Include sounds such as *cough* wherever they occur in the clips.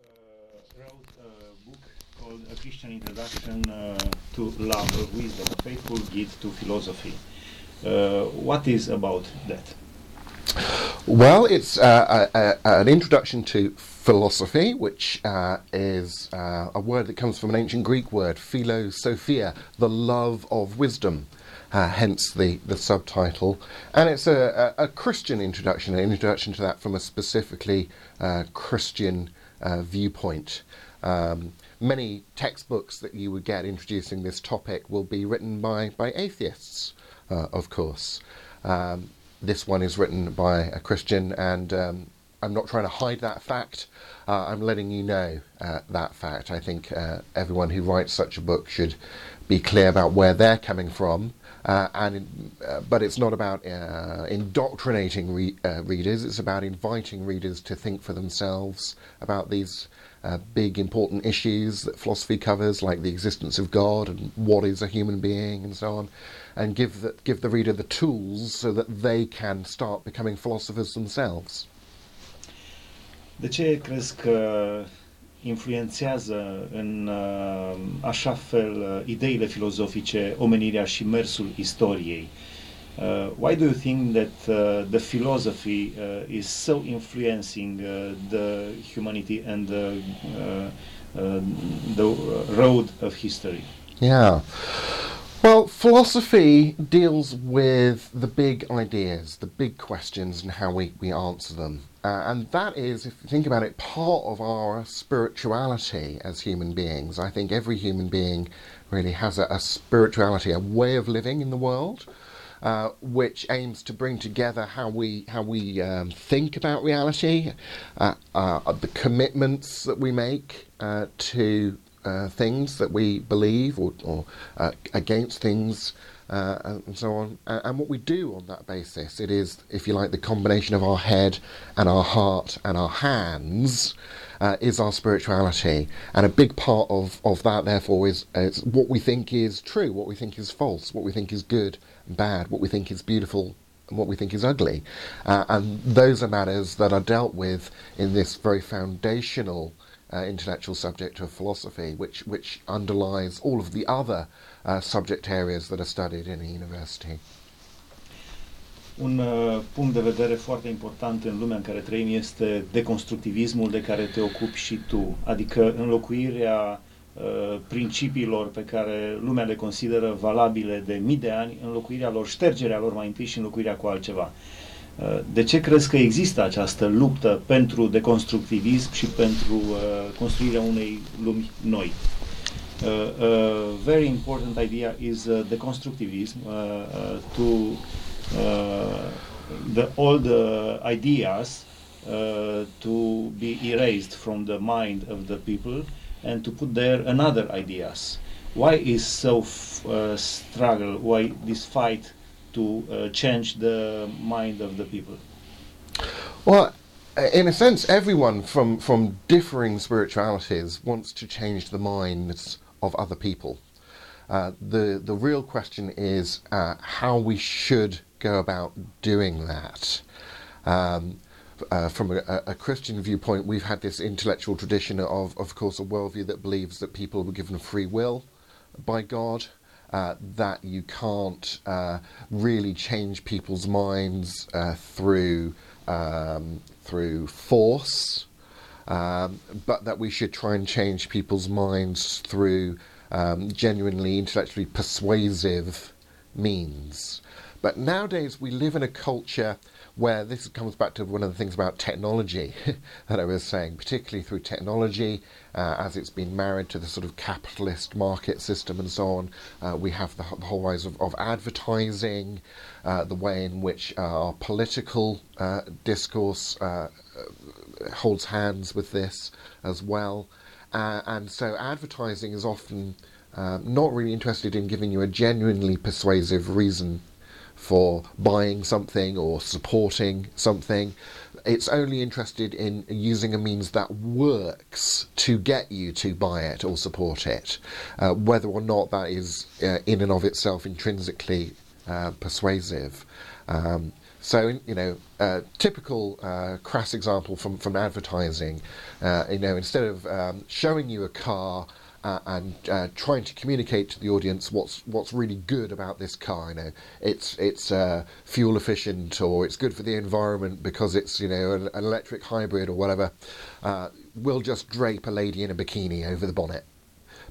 uh, wrote a book called A Christian Introduction uh, to Love of Wisdom, a faithful guide to philosophy. Uh, what is about that? Well, it's uh, a, a, an introduction to philosophy, which uh, is uh, a word that comes from an ancient Greek word, philosophia, the love of wisdom. Uh, hence the, the subtitle. And it's a, a, a, Christian introduction, an introduction to that from a specifically uh, Christian uh, viewpoint. Um, many textbooks that you would get introducing this topic will be written by, by atheists, uh, of course. Um, this one is written by a Christian, and um, I'm not trying to hide that fact. Uh, I'm letting you know uh, that fact. I think everyone who writes such a book should be clear about where they're coming from uh, and uh, but it's not about uh, indoctrinating re- uh, readers. It's about inviting readers to think for themselves about these uh, big important issues that philosophy covers, like the existence of God and what is a human being, and so on, and give the, give the reader the tools so that they can start becoming philosophers themselves. De ce crezi că influențează în uh, așa fel uh, ideile filozofice, omenirea și mersul istoriei. Uh, why do you think that uh, the philosophy uh, is so influencing uh, the humanity and the, uh, uh, the road of history? Yeah. Well, philosophy deals with the big ideas, the big questions, and how we, we answer them. Uh, and that is, if you think about it, part of our spirituality as human beings. I think every human being really has a, a spirituality, a way of living in the world. Uh, which aims to bring together how we how we um, think about reality, uh, uh the commitments that we make uh, to uh, things that we believe, or, or against things uh, and so on. And what we do on that basis, it is, if you like, the combination of our head and our heart and our hands. Uh, is our spirituality, and a big part of, of that, therefore, is, is what we think is true, what we think is false, what we think is good and bad, what we think is beautiful and what we think is ugly. Uh, and those are matters that are dealt with in this very foundational uh, intellectual subject of philosophy, which, which underlies all of the other uh, subject areas that are studied in a university. Un uh, punct de vedere foarte important în lumea în care trăim este deconstructivismul de care te ocupi și tu, adică înlocuirea uh, principiilor pe care lumea le consideră valabile de mii de ani, înlocuirea lor, ștergerea lor mai întâi și înlocuirea cu altceva. Uh, de ce crezi că există această luptă pentru deconstructivism și pentru uh, construirea unei lumi noi? Uh, a very important idea is uh, the constructivism uh, uh to uh, the old ideas to be erased from the mind of the people and to put there another ideas. Why is so struggle? Why this fight to change the mind of the people? Well, in a sense, everyone from, from differing spiritualities wants to change the minds of other people. Uh, the the real question is uh, how we should go about doing that. Um, uh, from a, a, Christian viewpoint, we've had this intellectual tradition of, of course, a worldview that believes that people were given free will by God, uh, that you can't uh, really change people's minds uh, through um, through force um, but that we should try and change people's minds through um, genuinely intellectually persuasive means. But nowadays we live in a culture where this comes back to one of the things about technology *laughs* that I was saying, particularly through technology, uh, as it's been married to the sort of capitalist market system and so on. Uh, we have the, the, whole rise of, of advertising, uh, the way in which uh, our political uh, discourse uh, holds hands with this as well. And so advertising is often not really interested in giving you a genuinely persuasive reason for buying something or supporting something. It's only interested in using a means that works to get you to buy it or support it, uh, whether or not that is uh, in and of itself intrinsically uh, persuasive. Um, So, you know, uh, typical uh, crass example from, from advertising, uh, you know, instead of um, showing you a car uh, and uh, trying to communicate to the audience what's what's really good about this car. You know, it's it's uh, fuel efficient or it's good for the environment because it's you know an, an electric hybrid or whatever. Uh, we'll just drape a lady in a bikini over the bonnet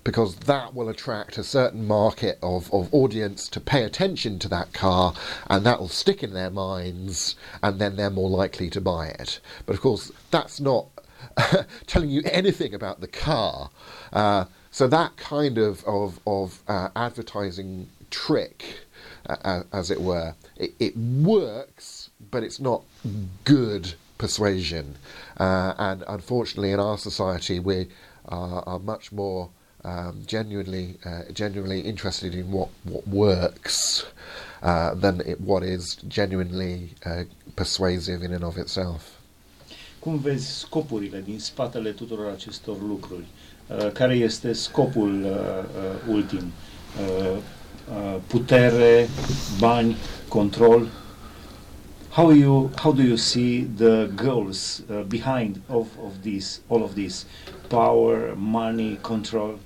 because that will attract a certain market of, of audience to pay attention to that car and that will stick in their minds and then they're more likely to buy it. But of course, that's not *laughs* telling you anything about the car. Uh, so that kind of of, of uh, advertising trick, uh, as it were, it, it, works, but it's not good persuasion. Uh, and unfortunately, in our society, we are much more um, genuinely uh, genuinely interested in what what works uh, than it, what is genuinely uh, persuasive in and of itself. Cum vezi scopurile din spatele tuturor acestor lucruri? Uh, care este scopul uh, uh, ultim? Putere, bani, control. How you how do you see the goals behind of, of this all of this power, money, control?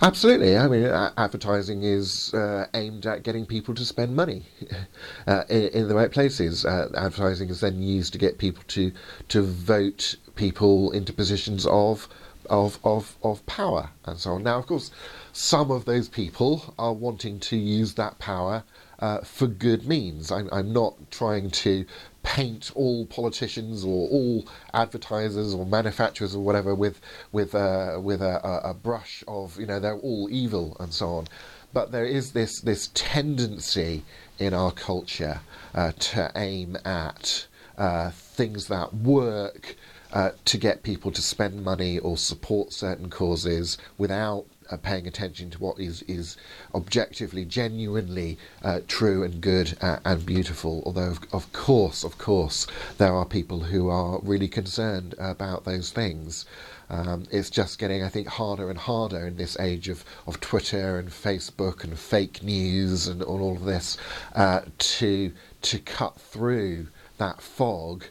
Absolutely. I mean, advertising is uh, aimed at getting people to spend money *laughs* uh, in, in, the right places. Uh, advertising is then used to get people to to vote people into positions of of, of, of power and so on. Now, of course, some of those people are wanting to use that power uh, for good means. I'm, I'm not trying to paint all politicians or all advertisers or manufacturers or whatever with with uh, with a, a, brush of you know they're all evil and so on. But there is this this tendency in our culture uh, to aim at uh, things that work uh, to get people to spend money or support certain causes without uh, paying attention to what is is objectively, genuinely uh, true and good uh, and beautiful. Although, of, of, course, of course, there are people who are really concerned about those things. Um, it's just getting, I think, harder and harder in this age of, of Twitter and Facebook and fake news and all of this uh, to to cut through that fog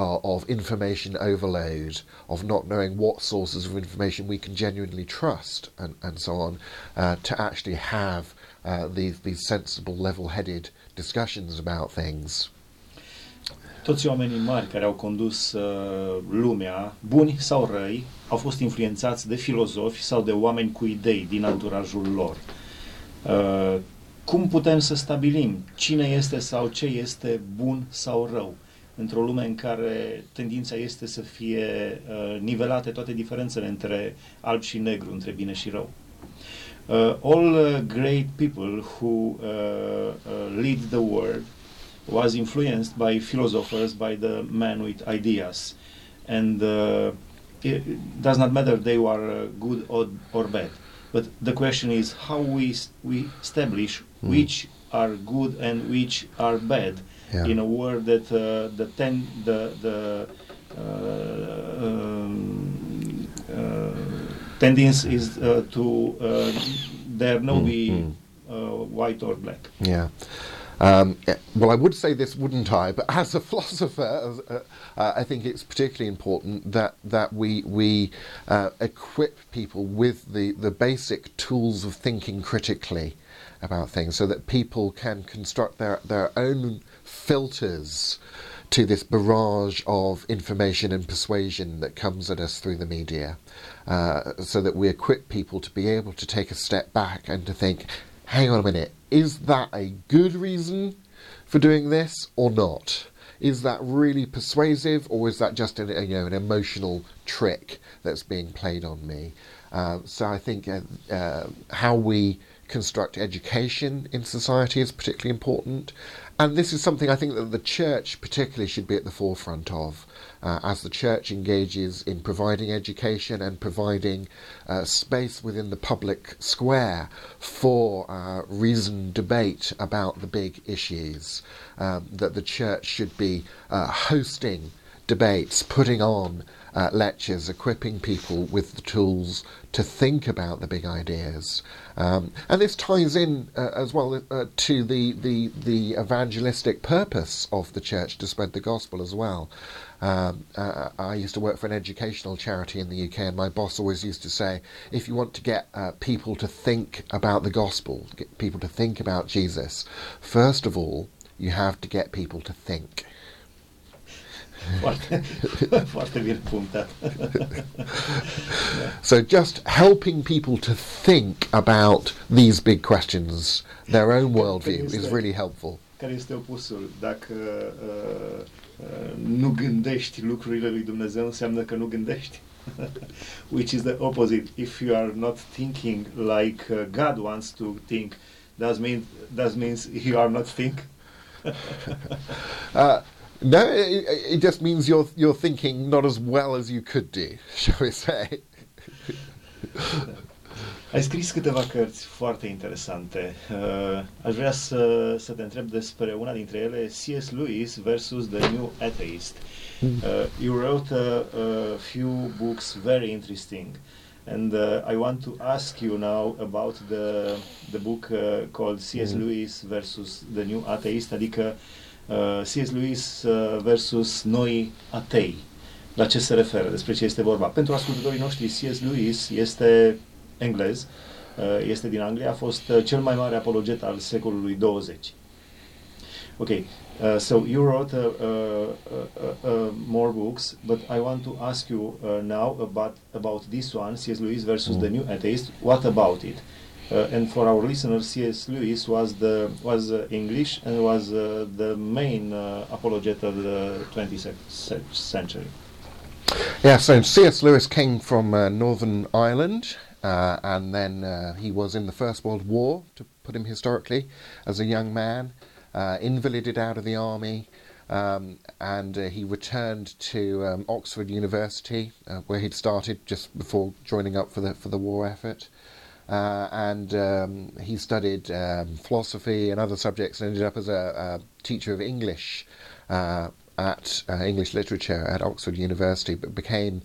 uh, of information overload, of not knowing what sources of information we can genuinely trust, and, and so on, uh, to actually have uh, these, these sensible, level-headed discussions about things. Toți oamenii mari care au condus uh, lumea, buni sau răi, au fost influențați de filozofi sau de oameni cu idei din anturajul lor. Uh, cum putem să stabilim cine este sau ce este bun sau rău? Într-o lume în care tendința este să fie uh, nivelate toate diferențele între alb și negru, între bine și rău. Uh, all uh, great people who uh, uh, lead the world was influenced by philosophers, by the men with ideas. And uh, it does not matter they were uh, good or, or bad. But the question is how we, we establish mm. which are good and which are bad yeah. in a world that uh, the ten the the uh, um, uh, tendency is uh, to uh, there no mm, be mm. white or black. Yeah. Um, well, I would say this, wouldn't I? But *laughs* as a philosopher, uh, uh, I think it's particularly important that that we we uh, equip people with the the basic tools of thinking critically about things, so that people can construct their their own filters to this barrage of information and persuasion that comes at us through the media, uh, so that we equip people to be able to take a step back and to think, hang on a minute, is that a good reason for doing this or not? Is that really persuasive, or is that just an, you know an emotional trick that's being played on me? Uh, so I think uh, uh, how we construct education in society is particularly important, and this is something I think that the church particularly should be at the forefront of, uh, as the church engages in providing education and providing uh, space within the public square for uh, reasoned debate about the big issues. Um, that the church should be uh, hosting debates, putting on uh, lectures, equipping people with the tools to think about the big ideas. Um, and this ties in uh, as well uh, to the, the, the evangelistic purpose of the church to spread the gospel as well. Um, uh, I used to work for an educational charity in the UK, and my boss always used to say, if you want to get uh, people to think about the gospel, get people to think about Jesus, first of all, you have to get people to think. Foarte, foarte bine punctat. So just helping people to think about these big questions, their own worldview, is really helpful. Care este opusul? Dacă uh, uh, nu gândești lucrurile lui Dumnezeu, înseamnă că nu gândești. *laughs* Which is the opposite. If you are not thinking like uh, God wants to think, that mean that means you are not think. *laughs* Uh, no, it, it just means you're you're thinking not as well as you could do, *laughs* shall we say? Ai scris câteva cărți foarte interesante. Uh, aș vrea să, să te întreb despre una dintre ele, C.S. Lewis versus The New Atheist. Uh, you wrote a, a few books very interesting. And uh, I want to ask you now about the, the book uh, called C.S. Mm. Lewis versus The New Atheist, adică uh, C.S. Lewis uh, versus noi atei. La ce se referă? Despre ce este vorba? Pentru ascultătorii noștri, C.S. Lewis este englez, uh, este din Anglia, a fost uh, cel mai mare apologet al secolului 20. Okay, uh, so you wrote uh, uh, uh, uh, more books, but I want to ask you uh, now about about this one, C.S. Lewis versus Mm. the New Atheist. What about it? Uh, and for our listeners, C.S. Lewis was the was uh, English and was uh, the main apologet of the 20th century. Yeah, so C.S. Lewis came from uh, Northern Ireland, uh, and then uh, he was in the First World War, to put him historically, as a young man, invalided out of the army, um, and he returned to um, Oxford University, where he'd started just before joining up for the for the war effort. Uh, and um, he studied um, philosophy and other subjects, and ended up as a, a teacher of English uh, at uh, English literature at Oxford University, but became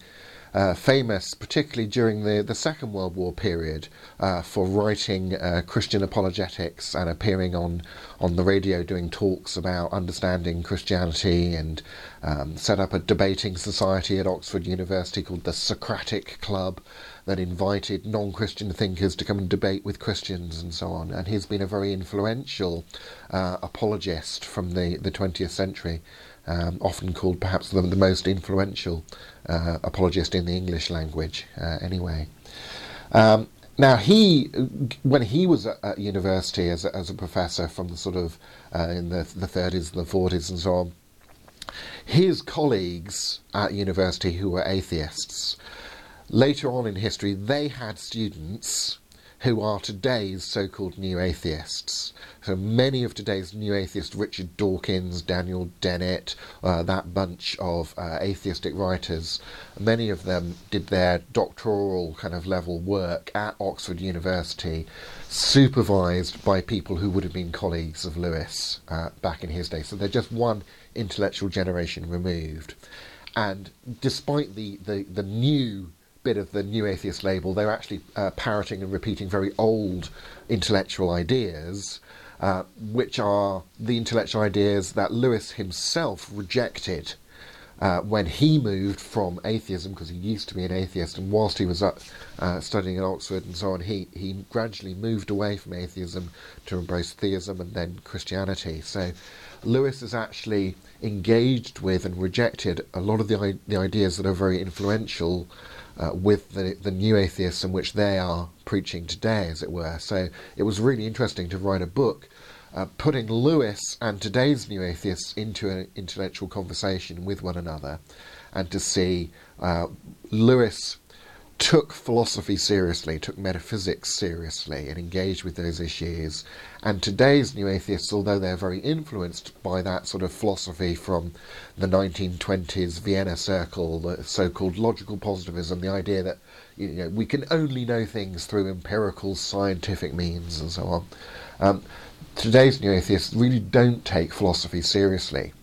uh, famous, particularly during the, the Second World War period, uh, for writing uh, Christian apologetics and appearing on, on the radio doing talks about understanding Christianity and um, set up a debating society at Oxford University called the Socratic Club that invited non Christian thinkers to come and debate with Christians and so on. And he's been a very influential uh, apologist from the, the 20th century um, often called perhaps the, the most influential uh, apologist in the English language, uh, anyway. Um, now, he, when he was at, university as a, as a professor from the sort of uh, in the, the 30s and the 40s and so on, his colleagues at university who were atheists, later on in history, they had students who are today's so called new atheists. So many of today's new atheists, Richard Dawkins, Daniel Dennett, uh, that bunch of uh, atheistic writers, many of them did their doctoral kind of level work at Oxford University, supervised by people who would have been colleagues of Lewis uh, back in his day. So they're just one intellectual generation removed. And despite the, the, the new bit of the new atheist label, they're actually uh, parroting and repeating very old intellectual ideas, uh, which are the intellectual ideas that Lewis himself rejected uh, when he moved from atheism, because he used to be an atheist, and whilst he was uh, uh, studying at Oxford and so on, he, he gradually moved away from atheism to embrace theism and then Christianity. So Lewis has actually engaged with and rejected a lot of the, the ideas that are very influential uh, with the, the new atheists in which they are preaching today, as it were. So it was really interesting to write a book uh, putting Lewis and today's new atheists into an intellectual conversation with one another and to see uh, Lewis took philosophy seriously, took metaphysics seriously, and engaged with those issues. And today's new atheists, although they're very influenced by that sort of philosophy from the 1920s Vienna Circle, the so-called logical positivism, the idea that you know we can only know things through empirical scientific means and so on. Um, today's new atheists really don't take philosophy seriously.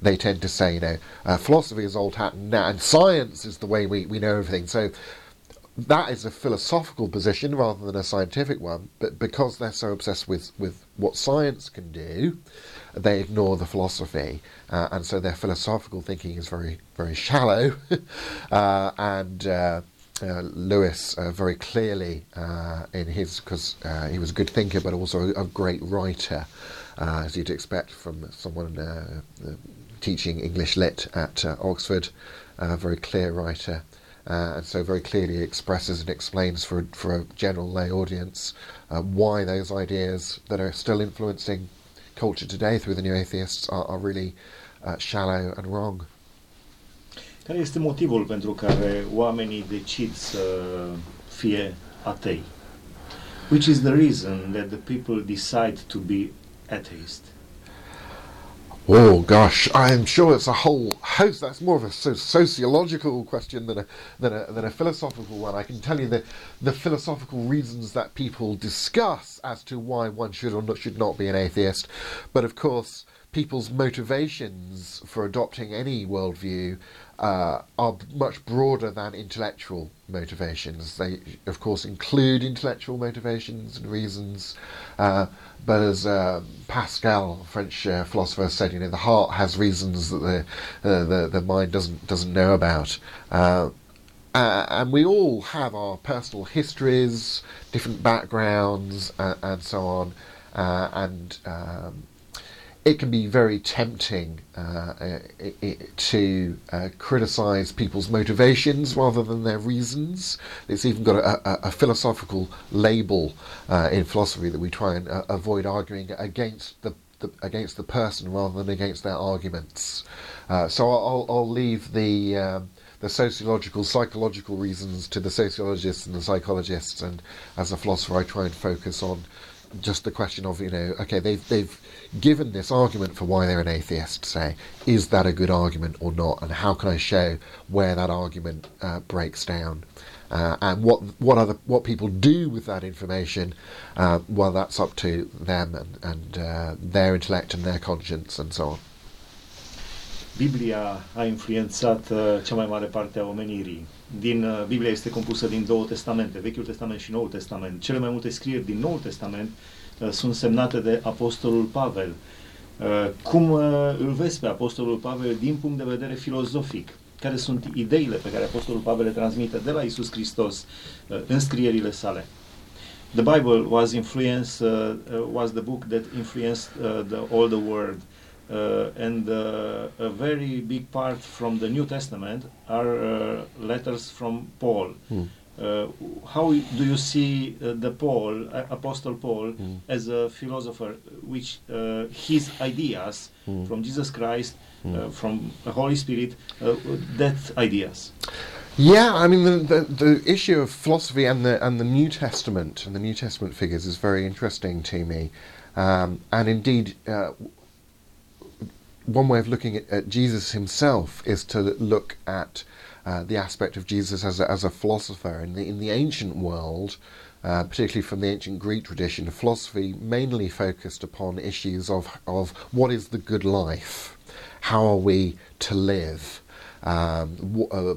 they tend to say, you know, uh, philosophy is old hat and, and science is the way we, we know everything. So that is a philosophical position rather than a scientific one. But because they're so obsessed with, with what science can do, they ignore the philosophy, uh, and so their philosophical thinking is very very shallow, *laughs* uh, and. Uh, uh, Lewis uh, very clearly uh, in his because he was a good thinker but also a, great writer, as you'd expect from someone teaching English lit at Oxford, a very clear writer, Uh, and so very clearly expresses and explains for for a general lay audience uh, why those ideas that are still influencing culture today through the new atheists are, are really uh, shallow and wrong. Care este motivul pentru care oamenii decid să fie atei? Which is the reason that the people decide to be atheist? Oh gosh, I'm sure it's a whole host. That's more of a so- sociological question than a, than a than a philosophical one. I can tell you the the philosophical reasons that people discuss as to why one should or not, should not be an atheist, but of course, people's motivations for adopting any worldview uh, are much broader than intellectual motivations. They, of course, include intellectual motivations and reasons, uh, but as uh, Pascal, French uh, philosopher, said, you know, the heart has reasons that the uh, the, the mind doesn't doesn't know about. Uh, and we all have our personal histories, different backgrounds, and so on, and um, it can be very tempting uh, it, it, to uh, criticize people's motivations rather than their reasons. It's even got a, a, a philosophical label uh, in philosophy that we try and uh, avoid arguing against the, the, against the person rather than against their arguments. Uh, so I'll, I'll leave the um, the sociological, psychological reasons to the sociologists and the psychologists, and as a philosopher, I try and focus on just the question of you know okay they've they've given this argument for why they're an atheist say is that a good argument or not? And how can I show where that argument uh, breaks down? Uh, and what what other what people do with that information uh, well that's up to them and, and uh, their intellect and their conscience and so on. Biblia a influențat uh, cea mai mare parte a omenirii. Din uh, Biblia este compusă din două testamente, Vechiul Testament și Noul Testament. Cele mai multe scrieri din Noul Testament uh, sunt semnate de Apostolul Pavel. Uh, cum uh, îl vezi pe Apostolul Pavel din punct de vedere filozofic? Care sunt ideile pe care Apostolul Pavel le transmite de la Isus Hristos uh, în scrierile sale? The Bible was influenced, uh, uh, was the book that influenced uh, the, all the world. Uh, and uh, a very big part from the New Testament are uh, letters from Paul. Mm. how do you see the Paul, Apostle Paul, mm. as a philosopher, which his ideas mm. from Jesus Christ, hmm. from the Holy Spirit, that ideas? Yeah, I mean the, the, the issue of philosophy and the and the New Testament and the New Testament figures is very interesting to me, um, and indeed uh, one way of looking at, at, Jesus himself is to look at uh, the aspect of Jesus as a, as a philosopher. In the, in the ancient world, uh, particularly from the ancient Greek tradition, philosophy mainly focused upon issues of, of what is the good life, how are we to live, um, w- uh,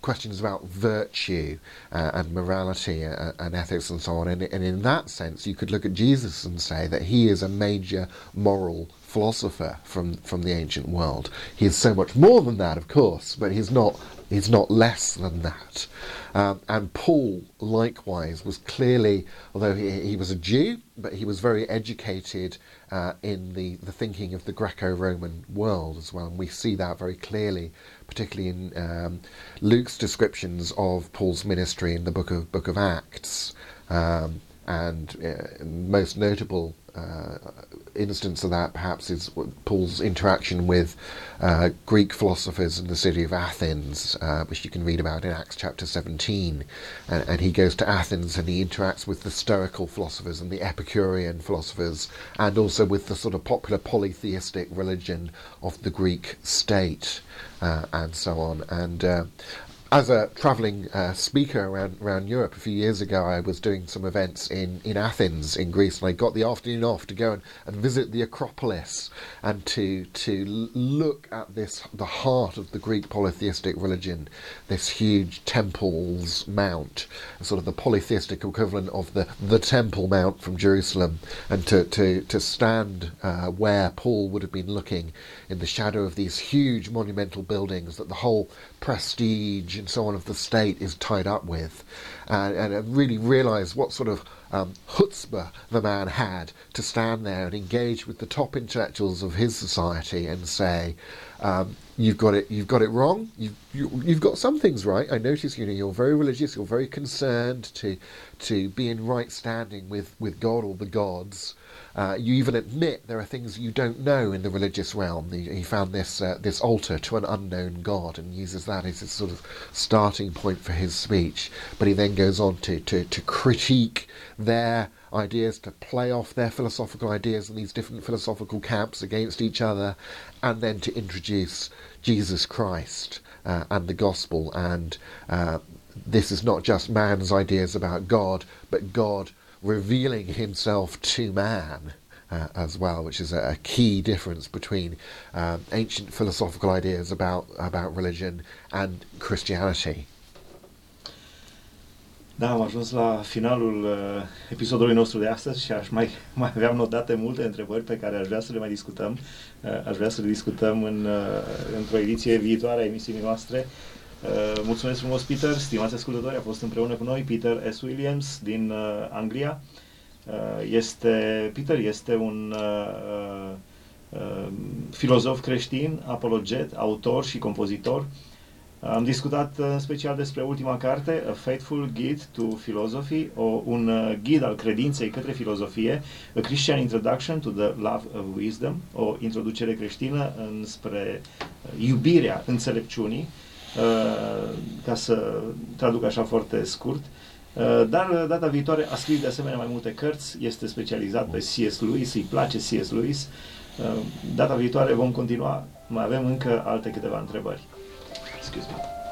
questions about virtue uh, and morality uh, and ethics and so on. And, and, in that sense, you could look at Jesus and say that he is a major moral philosopher from, from the ancient world. He is so much more than that, of course, but he's not he's not less than that. Um, and Paul, likewise, was clearly, although he, he was a Jew, but he was very educated uh, in the, the thinking of the Greco-Roman world as well. And we see that very clearly, particularly in um, Luke's descriptions of Paul's ministry in the book of book of Acts. Um, and uh, most notable uh, instance of that perhaps is Paul's interaction with uh, Greek philosophers in the city of Athens, uh, which you can read about in Acts chapter 17. And, and, he goes to Athens and he interacts with the Stoical philosophers and the Epicurean philosophers, and also with the sort of popular polytheistic religion of the Greek state, uh, and so on. And uh, as a traveling uh, speaker around around Europe a few years ago, I was doing some events in, in Athens in Greece, and I got the afternoon off to go and, and visit the Acropolis and to to look at this the heart of the Greek polytheistic religion, this huge temples mount, sort of the polytheistic equivalent of the the Temple Mount from Jerusalem, and to to to stand uh, where Paul would have been looking in the shadow of these huge monumental buildings that the whole prestige and so on of the state is tied up with, and, and really realise what sort of um, chutzpah the man had to stand there and engage with the top intellectuals of his society and say, um, "You've got it. You've got it wrong. You've you, you have got some things right. I notice. You know, you're very religious. You're very concerned to to be in right standing with with God or the gods." Uh, you even admit there are things you don't know in the religious realm. He, he found this uh, this altar to an unknown god and uses that as his sort of starting point for his speech. But he then goes on to, to, to critique their ideas, to play off their philosophical ideas in these different philosophical camps against each other, and then to introduce Jesus Christ uh, and the gospel. And uh, this is not just man's ideas about God, but God revealing himself to man. Uh, as well, which is a, a key difference between um, ancient philosophical ideas about about religion and Christianity. Da, am ajuns la finalul uh, episodului nostru de astăzi și aș mai, *laughs* mai aveam notate multe întrebări pe care aș vrea să le mai discutăm. Uh, aș vrea să le discutăm în, uh, într-o ediție viitoare a emisiunii noastre. Uh, mulțumesc frumos, Peter. Stimați ascultători, a fost împreună cu noi Peter S. Williams din uh, Anglia. Uh, este, Peter este un uh, uh, filozof creștin, apologet, autor și compozitor. Am discutat în special despre ultima carte, A Faithful Guide to Philosophy, o, un ghid al credinței către filozofie, A Christian Introduction to the Love of Wisdom, o introducere creștină înspre iubirea înțelepciunii, ca să traduc așa foarte scurt. Dar data viitoare a scris de asemenea mai multe cărți, este specializat pe C.S. Lewis, îi place C.S. Lewis. Data viitoare vom continua, mai avem încă alte câteva întrebări. Excuse me.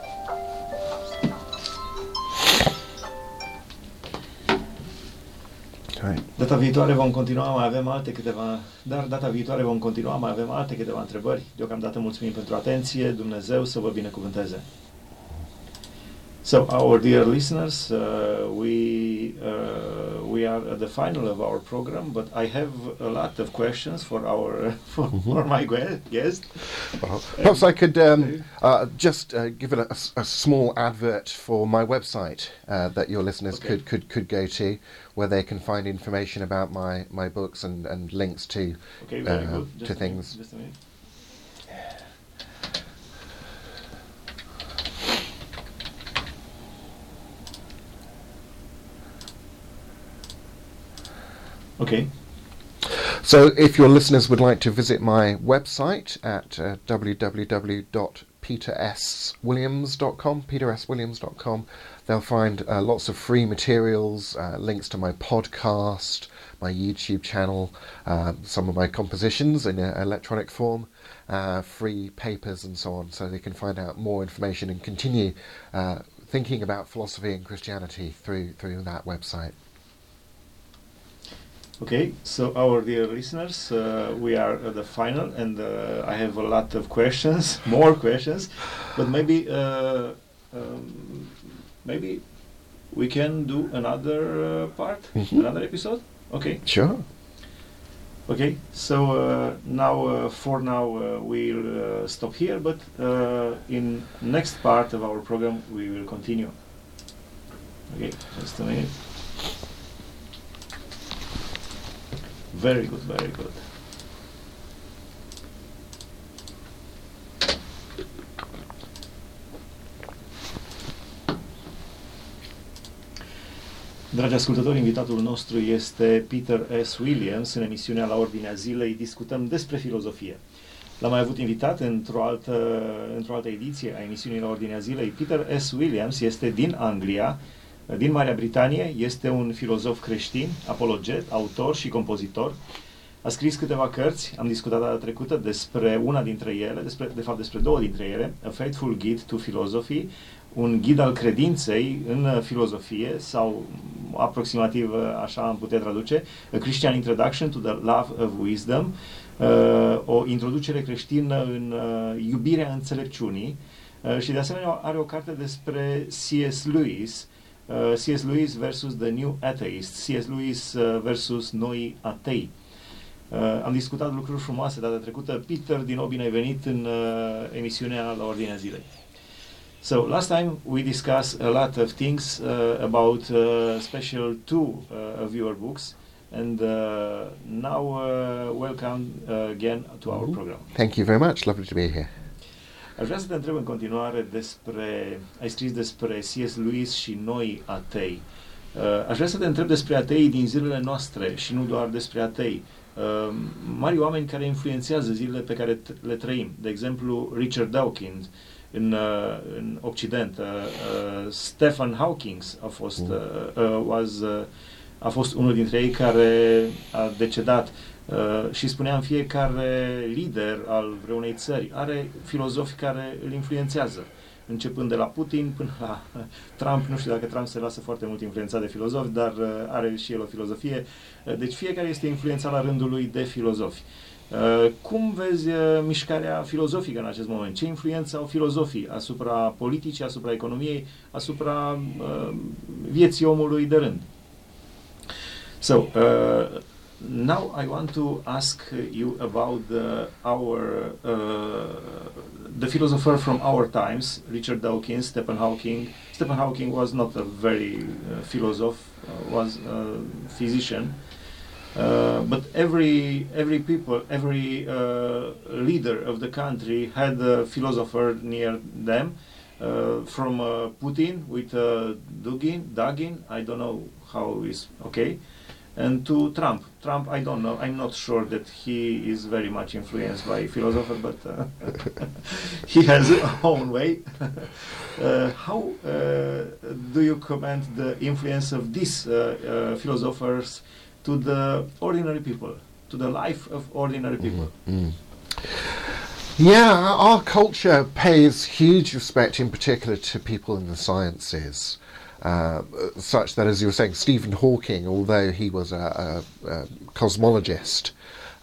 Data viitoare vom continua, mai avem alte câteva, dar data viitoare vom continua, mai avem alte câteva întrebări. Deocamdată mulțumim pentru atenție, Dumnezeu să vă binecuvânteze. So, our dear listeners, uh, we uh, we are at the final of our program, but I have a lot of questions for our *laughs* for, mm-hmm. for my guest. Well, perhaps um, I could um, uh, just uh, give a, a, small advert for my website uh, that your listeners okay. could, could could go to, where they can find information about my, my books and, and links to okay, uh, to things. Okay. So, if your listeners would like to visit my website at uh, www.peterswilliams.com, peterswilliams.com, they'll find uh, lots of free materials, uh, links to my podcast, my YouTube channel, uh, some of my compositions in electronic form, uh, free papers, and so on, so they can find out more information and continue uh, thinking about philosophy and Christianity through through that website. Okay, so our dear listeners, uh, we are at the final, and uh, I have a lot of questions, *laughs* more questions, but maybe uh, um, maybe we can do another uh, part, mm-hmm. another episode. Okay. Sure. Okay, so uh, now uh, for now we'll stop here, but in next part of our program we will continue. Okay, just a minute. Very good, very good. Dragi ascultători, invitatul nostru este Peter S. Williams. În emisiunea La Ordinea Zilei discutăm despre filozofie. L-am mai avut invitat într-o altă, într-o altă ediție a emisiunii La Ordinea Zilei. Peter S. Williams este din Anglia, din Marea Britanie, este un filozof creștin, apologet, autor și compozitor. A scris câteva cărți, am discutat data trecută despre una dintre ele, despre, de fapt despre două dintre ele, A Faithful Guide to Philosophy, un ghid al credinței în uh, filozofie sau aproximativ uh, așa am putea traduce, A Christian Introduction to the Love of Wisdom, uh, o introducere creștină în uh, iubirea înțelepciunii uh, și de asemenea are o carte despre C.S. Lewis, uh, C.S. Lewis versus The New Atheist, C.S. Lewis uh, versus Noi Atei. Uh, am discutat lucruri frumoase data trecută. Peter, din nou bine ai venit în uh, emisiunea la Ordinea Zilei. So last time we discussed a lot of things uh, about uh, special two uh, of your books, and uh, now uh, welcome uh, again to our Mhm. program. Thank you very much. Lovely to be here. Aș vrea să te întreb în continuare despre, ai scris despre C.S. Lewis și noi atei. Uh, aș vrea să te întreb despre atei din zilele noastre și nu doar despre atei. Uh, mari oameni care influențează zilele pe care t- le trăim. De exemplu, Richard Dawkins în, uh, în Occident, uh, uh, Stephen Hawking a fost, uh, uh, was, uh, a fost unul dintre ei care a decedat Uh, și spuneam, fiecare lider al vreunei țări are filozofi care îl influențează, începând de la Putin până la *laughs* Trump. Nu știu dacă Trump se lasă foarte mult influențat de filozofi, dar uh, are și el o filozofie. Uh, deci fiecare este influențat la rândul lui de filozofi. Uh, Cum vezi uh, mișcarea filozofică în acest moment? Ce influență au filozofii asupra politicii, asupra economiei, asupra uh, vieții omului de rând? So, uh, now I want to ask you about the, our uh, the philosopher from our times, Richard Dawkins, Stephen Hawking. Stephen Hawking was not a very uh, philosopher, uh, was a physician. Uh, but every every people, every uh, leader of the country had a philosopher near them. Uh, from Putin with Dugin, Dugin, I don't know how is okay, and to Trump. Trump, I don't know. I'm not sure that he is very much influenced by philosopher, but uh, *laughs* he has his own way. *laughs* uh, how uh, do you comment the influence of these uh, uh, philosophers to the ordinary people, to the life of ordinary people? Mm. Yeah, our culture pays huge respect, in particular, to people in the sciences. Uh, such that, as you were saying, Stephen Hawking, although he was a, a, a cosmologist,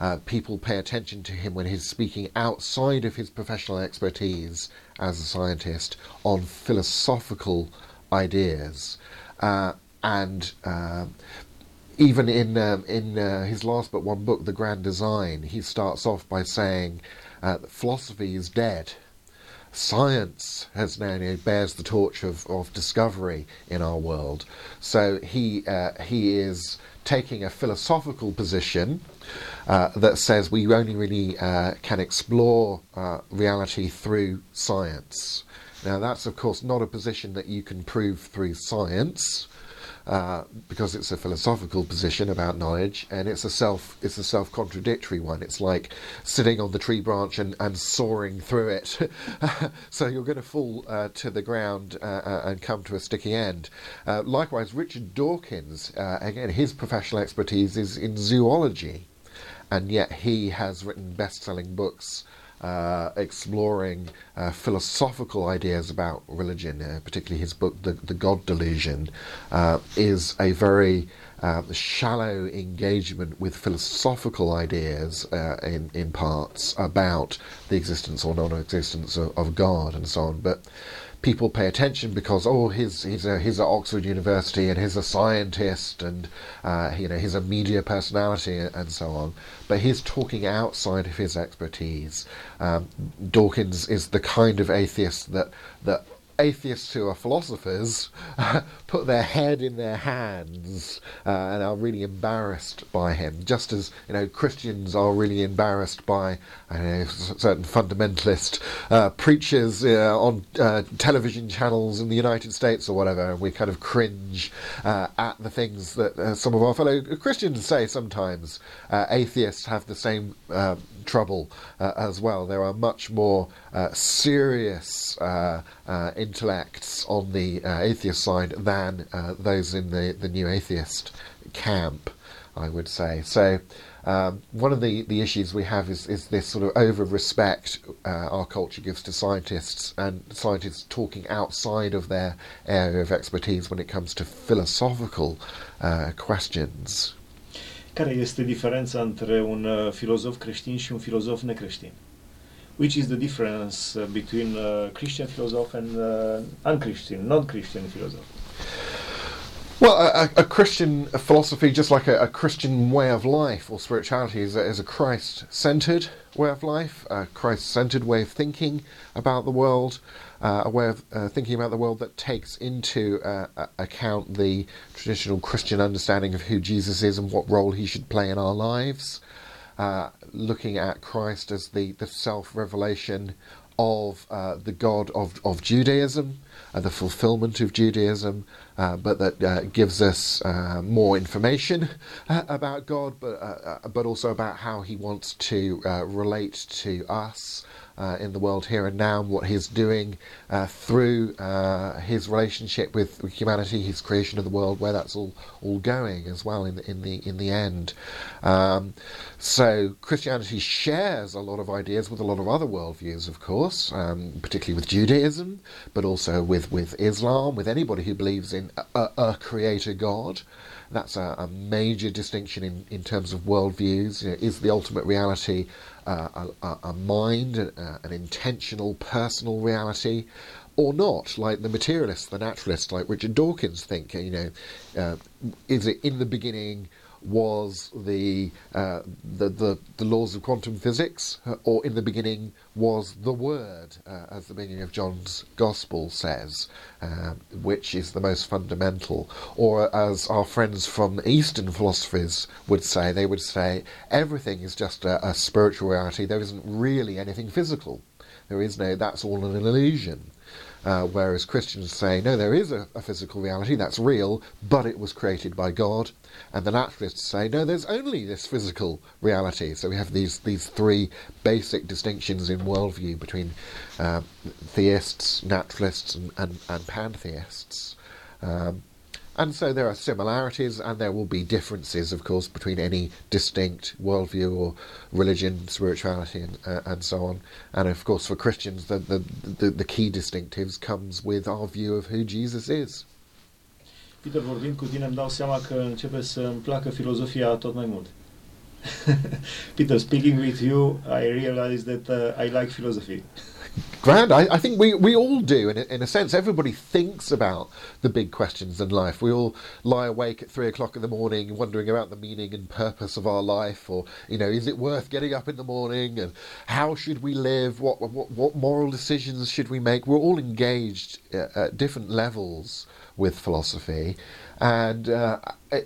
uh, people pay attention to him when he's speaking outside of his professional expertise as a scientist on philosophical ideas. Uh, and uh, even in um, in uh, his last but one book, The Grand Design, he starts off by saying that philosophy is dead. Science has now you know, bears the torch of, of discovery in our world. So he uh, he is taking a philosophical position uh, that says we only really uh, can explore uh, reality through science. Now that's of course not a position that you can prove through science uh, because it's a philosophical position about knowledge, and it's a self it's a self contradictory one. It's like sitting on the tree branch and, and sawing through it, *laughs* so you're going to fall uh, to the ground uh, uh, and come to a sticky end. Uh, likewise, Richard Dawkins, again, his professional expertise is in zoology, and yet he has written best-selling books uh, exploring uh, philosophical ideas about religion, uh, particularly his book, The, the God Delusion, uh, is a very uh, shallow engagement with philosophical ideas in, in parts about the existence or non existence of, of God and so on. But people pay attention because oh he's he's a he's at Oxford University and he's a scientist and uh, you know he's a media personality and so on. But he's talking outside of his expertise. Um, Dawkins is the kind of atheist that that atheists who are philosophers *laughs* put their head in their hands uh, and are really embarrassed by him, just as you know Christians are really embarrassed by know, certain fundamentalist uh, preachers uh, on uh, television channels in the United States or whatever. We kind of cringe uh, at the things that uh, some of our fellow Christians say. Sometimes atheists have the same trouble as well. There are much more serious uh, intellects on the uh, atheist side than uh, those in the, the new atheist camp, I would say. So Um, one of the, the issues we have is, is this sort of over respect uh, our culture gives to scientists and scientists talking outside of their area of expertise when it comes to philosophical uh, questions. Care este diferența între un uh, filozof creștin și un filozof necreștin? Which is the difference uh, between uh, Christian philosopher and uh, unchristian, non-Christian philosopher? Well, a, a, Christian philosophy, just like a, a, Christian way of life or spirituality, is a, is a Christ centered way of life, a Christ centered way of thinking about the world, uh, a way of uh, thinking about the world that takes into uh, account the traditional Christian understanding of who Jesus is and what role he should play in our lives. Uh, looking at Christ as the, the self revelation of uh, the God of, of Judaism, uh, the fulfillment of Judaism, uh, but that uh, gives us uh, more information uh, about God, but but also about how He wants to relate to us uh, in the world here and now, and what He's doing uh, through uh, His relationship with humanity, His creation of the world, where that's all all going as well in the in the in the end. Um, so Christianity shares a lot of ideas with a lot of other worldviews, of course, um, particularly with Judaism, but also with with Islam, with anybody who believes in a, a creator God. That's a, a, major distinction in, in terms of worldviews. You know, is the ultimate reality a, a, mind, a, an intentional personal reality, or not, like the materialists, the naturalists, like Richard Dawkins think. You know, uh, is it in the beginning? Was the, uh, the, the, the laws of quantum physics, or in the beginning was the Word, uh, as the beginning of John's Gospel says, uh, which is the most fundamental. Or as our friends from Eastern philosophies would say, they would say everything is just a, a spiritual reality. There isn't really anything physical. There is no. That's all an illusion. Uh, whereas Christians say, no, there is a, a, physical reality that's real, but it was created by God. And the naturalists say, no, there's only this physical reality. So we have these, these three basic distinctions in worldview between uh, theists, naturalists, and, and, and pantheists. Um, and so there are similarities and there will be differences, of course, between any distinct worldview or religion, spirituality, and, uh, and so on. And of course, for Christians, the, the, the, the key distinctives comes with our view of who Jesus is. Peter, vorbind cu tine, îmi dau seama că începe să îmi placă filozofia tot mai mult. *laughs* Peter, speaking with you, I realize that uh, I like philosophy. grand. I, I, think we, we all do, in a, in a sense. Everybody thinks about the big questions in life. We all lie awake at three o'clock in the morning wondering about the meaning and purpose of our life, or, you know, is it worth getting up in the morning, and how should we live? What, what, what moral decisions should we make? We're all engaged at, at different levels with philosophy. And uh,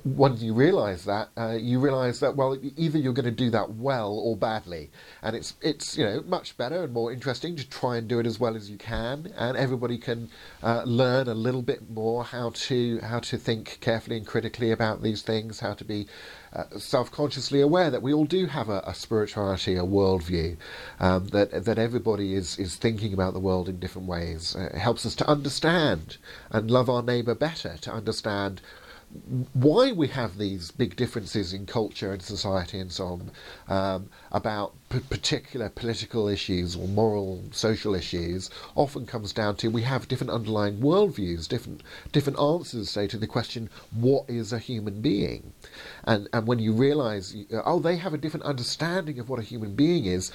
when you realise that, uh, you realise that well, either you're going to do that well or badly, and it's it's you know much better and more interesting to try and do it as well as you can, and everybody can uh, learn a little bit more how to how to think carefully and critically about these things, how to be uh, self-consciously aware that we all do have a, a spirituality, a worldview, um, that that everybody is is thinking about the world in different ways. Uh, it helps us to understand and love our neighbour better, to understand why we have these big differences in culture and society and so on um, about p- particular political issues or moral social issues often comes down to we have different underlying worldviews different different answers say to the question what is a human being? And and when you realize oh they have a different understanding of what a human being is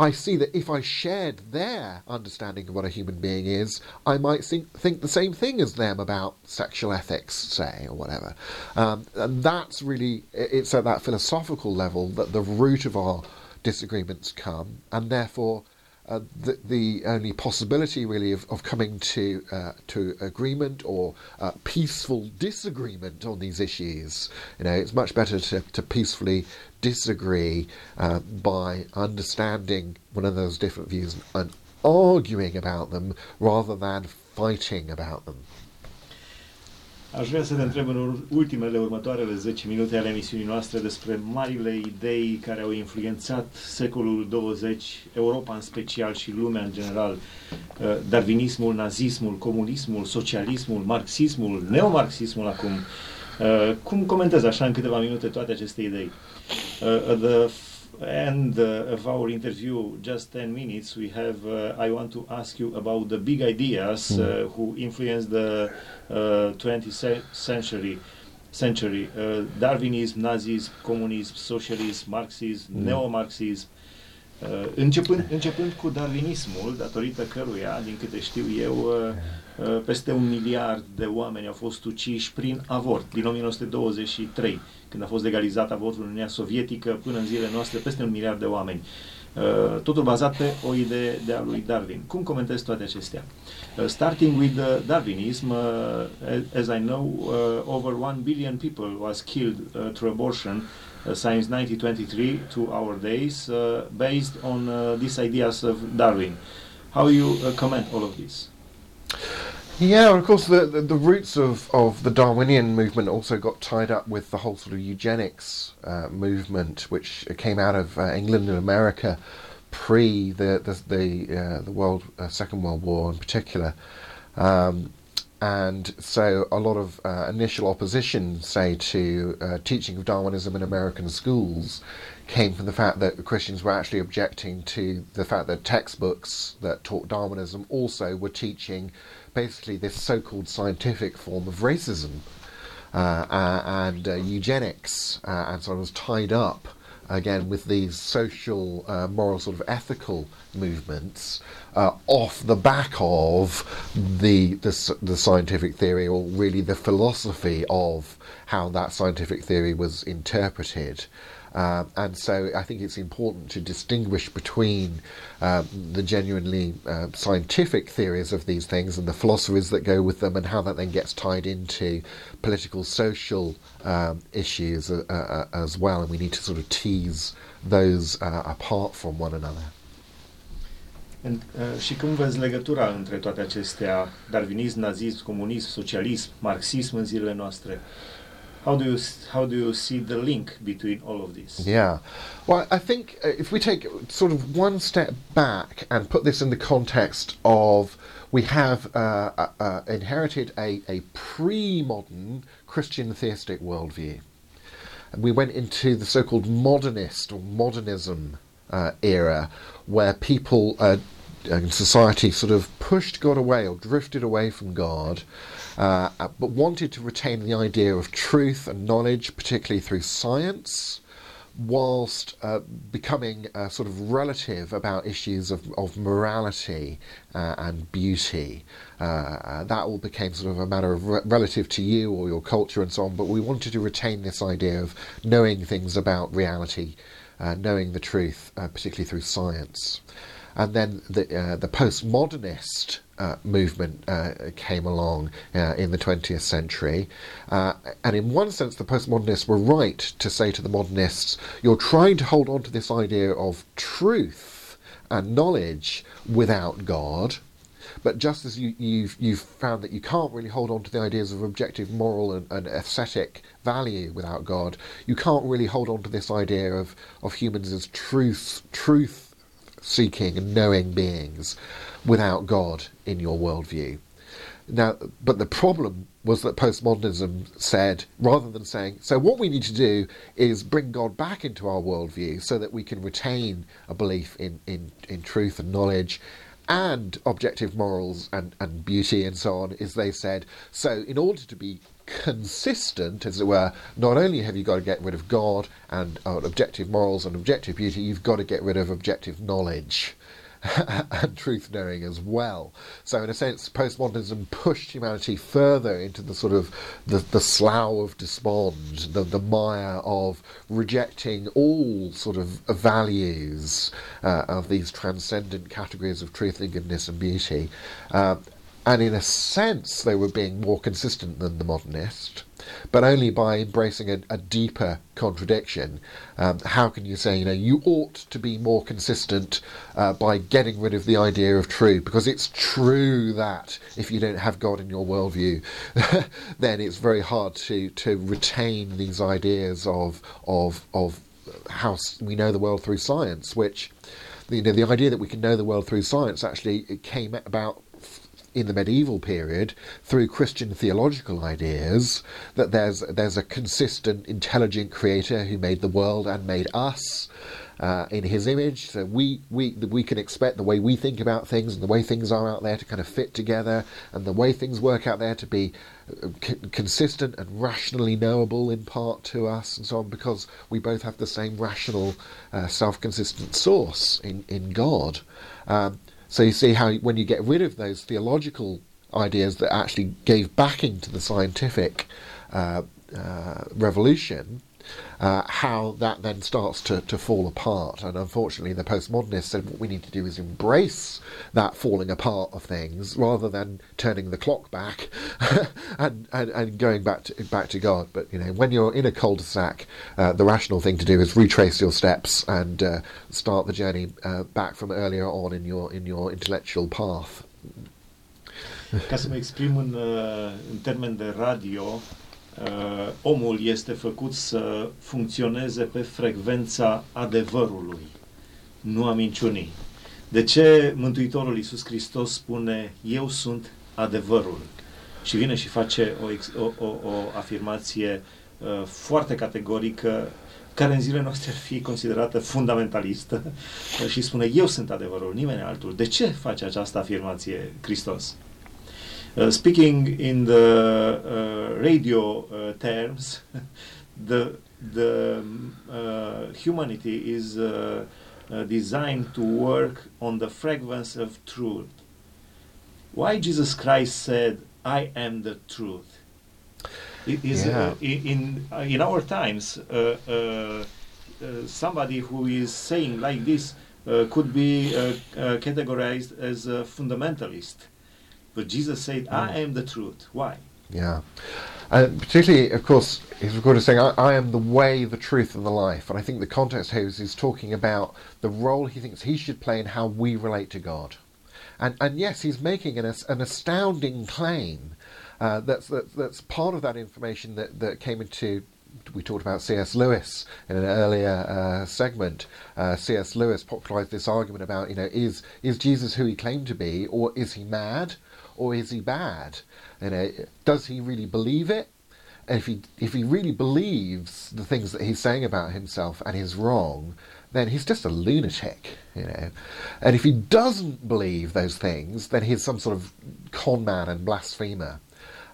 I see that if I shared their understanding of what a human being is, I might think, think the same thing as them about sexual ethics, say, or whatever. Um, and that's really, it's at that philosophical level that the root of our disagreements come, and therefore uh, the, the, only possibility really of, of coming to uh, to agreement or uh, peaceful disagreement on these issues. You know, it's much better to, to peacefully disagree uh, by understanding one of those different views and arguing about them rather than fighting about them. Aș vrea să te întreb în ultimele următoarele 10 minute ale emisiunii noastre despre marile idei care au influențat secolul 20, Europa în special și lumea în general, uh, darwinismul, nazismul, comunismul, socialismul, marxismul, neomarxismul acum. Uh, cum comentezi așa în câteva minute toate aceste idei? Uh, at the f- end uh, of our interview, just 10 minutes, we have, uh, I want to ask you about the big ideas uh, who influenced the uh, 20th century. Century, uh, Darwinism, Nazism, comunism, socialism, marxism, neomarxism, Uh, începând, începând cu darwinismul, datorită căruia, din câte știu eu, uh, uh, peste un miliard de oameni au fost uciși prin avort din 1923, când a fost legalizat avortul în Uniunea Sovietică, până în zilele noastre, peste un miliard de oameni. Uh, totul bazat pe o idee de a lui Darwin. Cum comentezi toate acestea? Uh, starting with uh, Darwinism, uh, as I know, uh, over 1 billion people was killed uh, through abortion uh, since 1923 to our days, uh, based on uh, these ideas of Darwin. How you uh, comment all of this? Yeah, of course, the, the, the roots of, of the Darwinian movement also got tied up with the whole sort of eugenics uh, movement, which came out of uh, England and America pre the the the, uh, the World uh, Second World War in particular. Um, and so a lot of uh, initial opposition, say, to uh, teaching of Darwinism in American schools came from the fact that Christians were actually objecting to the fact that textbooks that taught Darwinism also were teaching basically this so-called scientific form of racism uh, and uh, eugenics, uh, and so it was tied up again with these social, uh, moral, sort of ethical movements uh, off the back of the, the the scientific theory, or really the philosophy of how that scientific theory was interpreted. Um, and so I think it's important to distinguish between um, the genuinely uh, scientific theories of these things and the philosophies that go with them, and how that then gets tied into political, social um, issues uh, uh, as well. And we need to sort of tease those uh, apart from one another. And, uh, și cum vezi legătura între toate acestea, darwinism, nazism, comunism, socialism, marxism în zilele noastre? How do you how do you see the link between all of this? Yeah. Well, I think uh, if we take sort of one step back and put this in the context of we have uh, uh, uh, inherited a, a pre modern Christian theistic worldview. And we went into the so called modernist or modernism uh, era where people uh, in society sort of pushed God away or drifted away from God, uh, uh, but wanted to retain the idea of truth and knowledge, particularly through science, whilst uh, becoming uh, sort of relative about issues of, of morality uh, and beauty. Uh, uh, that all became sort of a matter of re- relative to you or your culture and so on, but we wanted to retain this idea of knowing things about reality, uh, knowing the truth, uh, particularly through science. And then the, uh, the postmodernist uh, movement uh, came along in the 20th century. And in one sense, the postmodernists were right to say to the modernists, you're trying to hold on to this idea of truth and knowledge without God. But just as you, you've, you've found that you can't really hold on to the ideas of objective moral and, and aesthetic value without God, you can't really hold on to this idea of, of humans as truth, truth seeking and knowing beings without God in your worldview. Now, but the problem was that postmodernism said, rather than saying, so what we need to do is bring God back into our worldview so that we can retain a belief in, in, in truth and knowledge and objective morals and, and beauty and so on, is they said, so in order to be consistent, as it were, not only have you got to get rid of God and uh, objective morals and objective beauty, you've got to get rid of objective knowledge. And *laughs* truth knowing as well. So, in a sense, postmodernism pushed humanity further into the sort of the, the slough of despond, the, the mire of rejecting all sort of values uh, of these transcendent categories of truth and goodness and beauty. Uh, and in a sense, they were being more consistent than the modernist, but only by embracing a, a deeper contradiction. Um, how can you say, you know, you ought to be more consistent uh, by getting rid of the idea of true? Because it's true that if you don't have God in your worldview, *laughs* then it's very hard to, to retain these ideas of of of how we know the world through science, which you know the idea that we can know the world through science actually came about in the medieval period through Christian theological ideas that there's there's a consistent, intelligent creator who made the world and made us. Uh, in his image, so we, we we can expect the way we think about things and the way things are out there to kind of fit together, and the way things work out there to be uh, c- consistent and rationally knowable in part to us, and so on, because we both have the same rational, uh, self-consistent source in in God. Um, so you see how when you get rid of those theological ideas that actually gave backing to the scientific uh, uh, revolution, uh, how that then starts to, to fall apart. And unfortunately, the postmodernists said what we need to do is embrace that falling apart of things rather than turning the clock back *laughs* and, and, and going back to, back to God. But you know, when you're in a cul-de-sac, uh, the rational thing to do is retrace your steps and uh, start the journey uh, back from earlier on in your in your intellectual path. Ca să mă exprim în, uh, în termen de radio, uh, omul este făcut să funcționeze pe frecvența adevărului, nu a minciunii. De ce Mântuitorul Iisus Hristos spune, eu sunt adevărul? Și vine și face o, ex- o, o, o afirmație uh, foarte categorică, care în zilele noastre ar fi considerată fundamentalistă uh, *laughs* și spune, eu sunt adevărul, nimeni altul. De ce face această afirmație Hristos? Uh, speaking in the uh, radio uh, terms, *laughs* the the um, uh, humanity is uh, uh, designed to work on the fragrance of truth. Why Jesus Christ said, "I am the truth." It is Yeah. in in, uh, our times. Uh, uh, uh, somebody who is saying like this uh, could be uh, uh, categorized as a fundamentalist. But Jesus said, I am the truth. Why? Yeah. And particularly, of course, he's recorded saying, I, I am the way, the truth, and the life. And I think the context here is he's talking about the role he thinks he should play in how we relate to God. And, and yes, he's making an, an astounding claim uh, that's, that's, that's part of that information that, that came into. We talked about C.S. Lewis in an earlier uh, segment. Uh, C.S. Lewis popularized this argument about, you know, is is Jesus who he claimed to be, or is he mad, or is he bad? You know, does he really believe it? And if he if he really believes the things that he's saying about himself and is wrong, then he's just a lunatic, you know. And if he doesn't believe those things, then he's some sort of con man and blasphemer.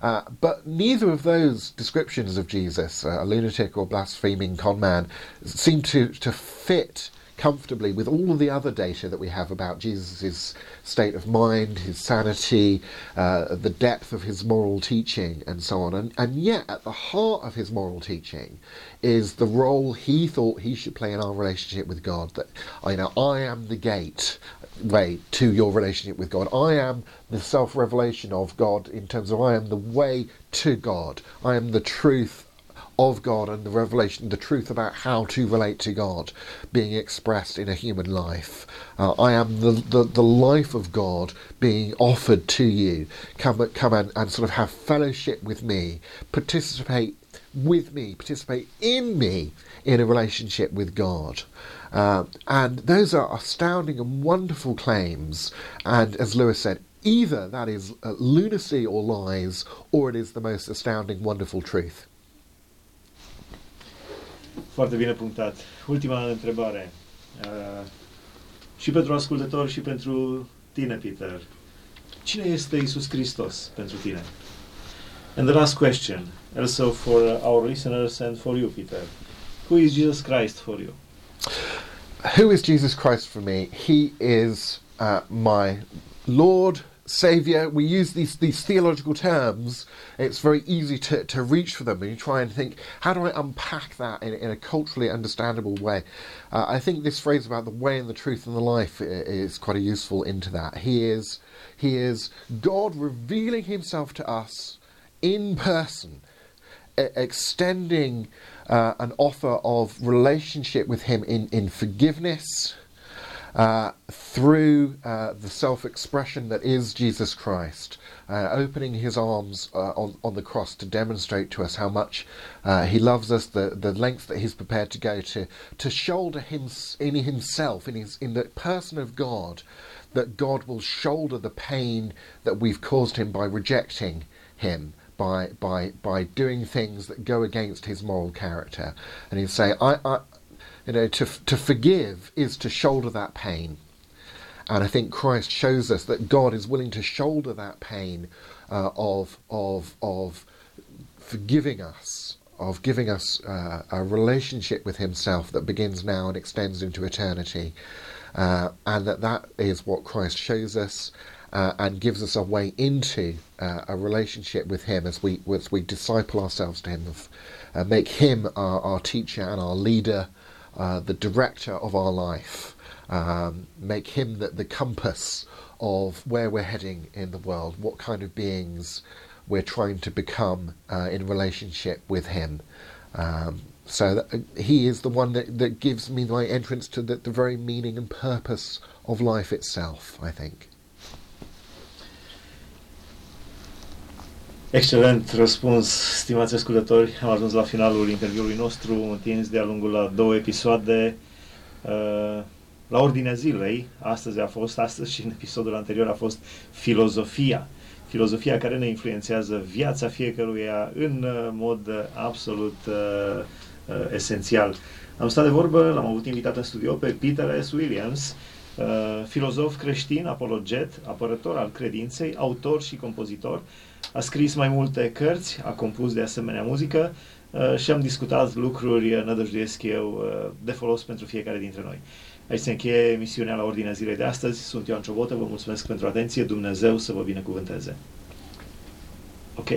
Uh, but neither of those descriptions of Jesus, uh, a lunatic or blaspheming con man, seem to, to fit comfortably with all of the other data that we have about Jesus' state of mind, his sanity, uh, the depth of his moral teaching, and so on. And, and yet, at the heart of his moral teaching is the role he thought he should play in our relationship with God. That, you know, I am the gate way to your relationship with God. I am the self revelation of God in terms of I am the way to God. I am the truth of God and the revelation, the truth about how to relate to God being expressed in a human life. Uh, I am the, the, the life of God being offered to you. Come, come and, and sort of have fellowship with me, participate with me, participate in me in a relationship with God. Uh, and those are astounding and wonderful claims. And as Lewis said, either that is uh, lunacy or lies, or it is the most astounding, wonderful truth. Foarte bine punctat. Ultima întrebare. Uh, și pentru ascultători și pentru tine, Peter. Cine este Isus Hristos pentru tine? And the last question, also for our listeners and for you, Peter. Who is Jesus Christ for you? Who is Jesus Christ for me? He is uh, my Lord, Savior. We use these, these theological terms. It's very easy to, to reach for them and you try and think, how do I unpack that in, in a culturally understandable way? Uh, I think this phrase about the way and the truth and the life is quite a useful into that. He is, he is God revealing himself to us in person e- extending uh, an offer of relationship with Him in, in forgiveness uh, through uh, the self expression that is Jesus Christ, uh, opening His arms uh, on, on the cross to demonstrate to us how much He loves us, the, the lengths that He's prepared to go to, to shoulder Him in Himself, in, his, in the person of God that God will shoulder the pain that we've caused him by rejecting him, by by by doing things that go against his moral character, and he'll say, I, I you know, to to forgive is to shoulder that pain. And I think Christ shows us that God is willing to shoulder that pain uh, of of of forgiving us, of giving us uh, a relationship with Himself that begins now and extends into eternity, uh, and that that is what Christ shows us. Uh, and gives us a way into uh, a relationship with Him as we as we disciple ourselves to Him, uh, make Him our, our teacher and our leader, uh, the director of our life, um, make Him the, the compass of where we're heading in the world, what kind of beings we're trying to become uh, in relationship with Him. Um, so that, uh, He is the one that, that gives me my entrance to the, the very meaning and purpose of life itself, I think. Excelent răspuns, stimați ascultători. Am ajuns la finalul interviului nostru, întins de-a lungul la două episoade. Uh, la ordinea zilei, astăzi a fost, astăzi și în episodul anterior a fost filozofia. Filozofia care ne influențează viața fiecăruia în uh, mod uh, absolut uh, uh, esențial. Am stat de vorbă, l-am avut invitat în studio pe Peter S. Williams, uh, filozof creștin, apologet, apărător al credinței, autor și compozitor. A scris mai multe cărți, a compus de asemenea muzică uh, și am discutat lucruri, uh, nădăjduiesc eu, uh, de folos pentru fiecare dintre noi. Aici se încheie emisiunea la ordinea zilei de astăzi. Sunt Ioan Ciobotă, vă mulțumesc pentru atenție, Dumnezeu să vă binecuvânteze. Ok.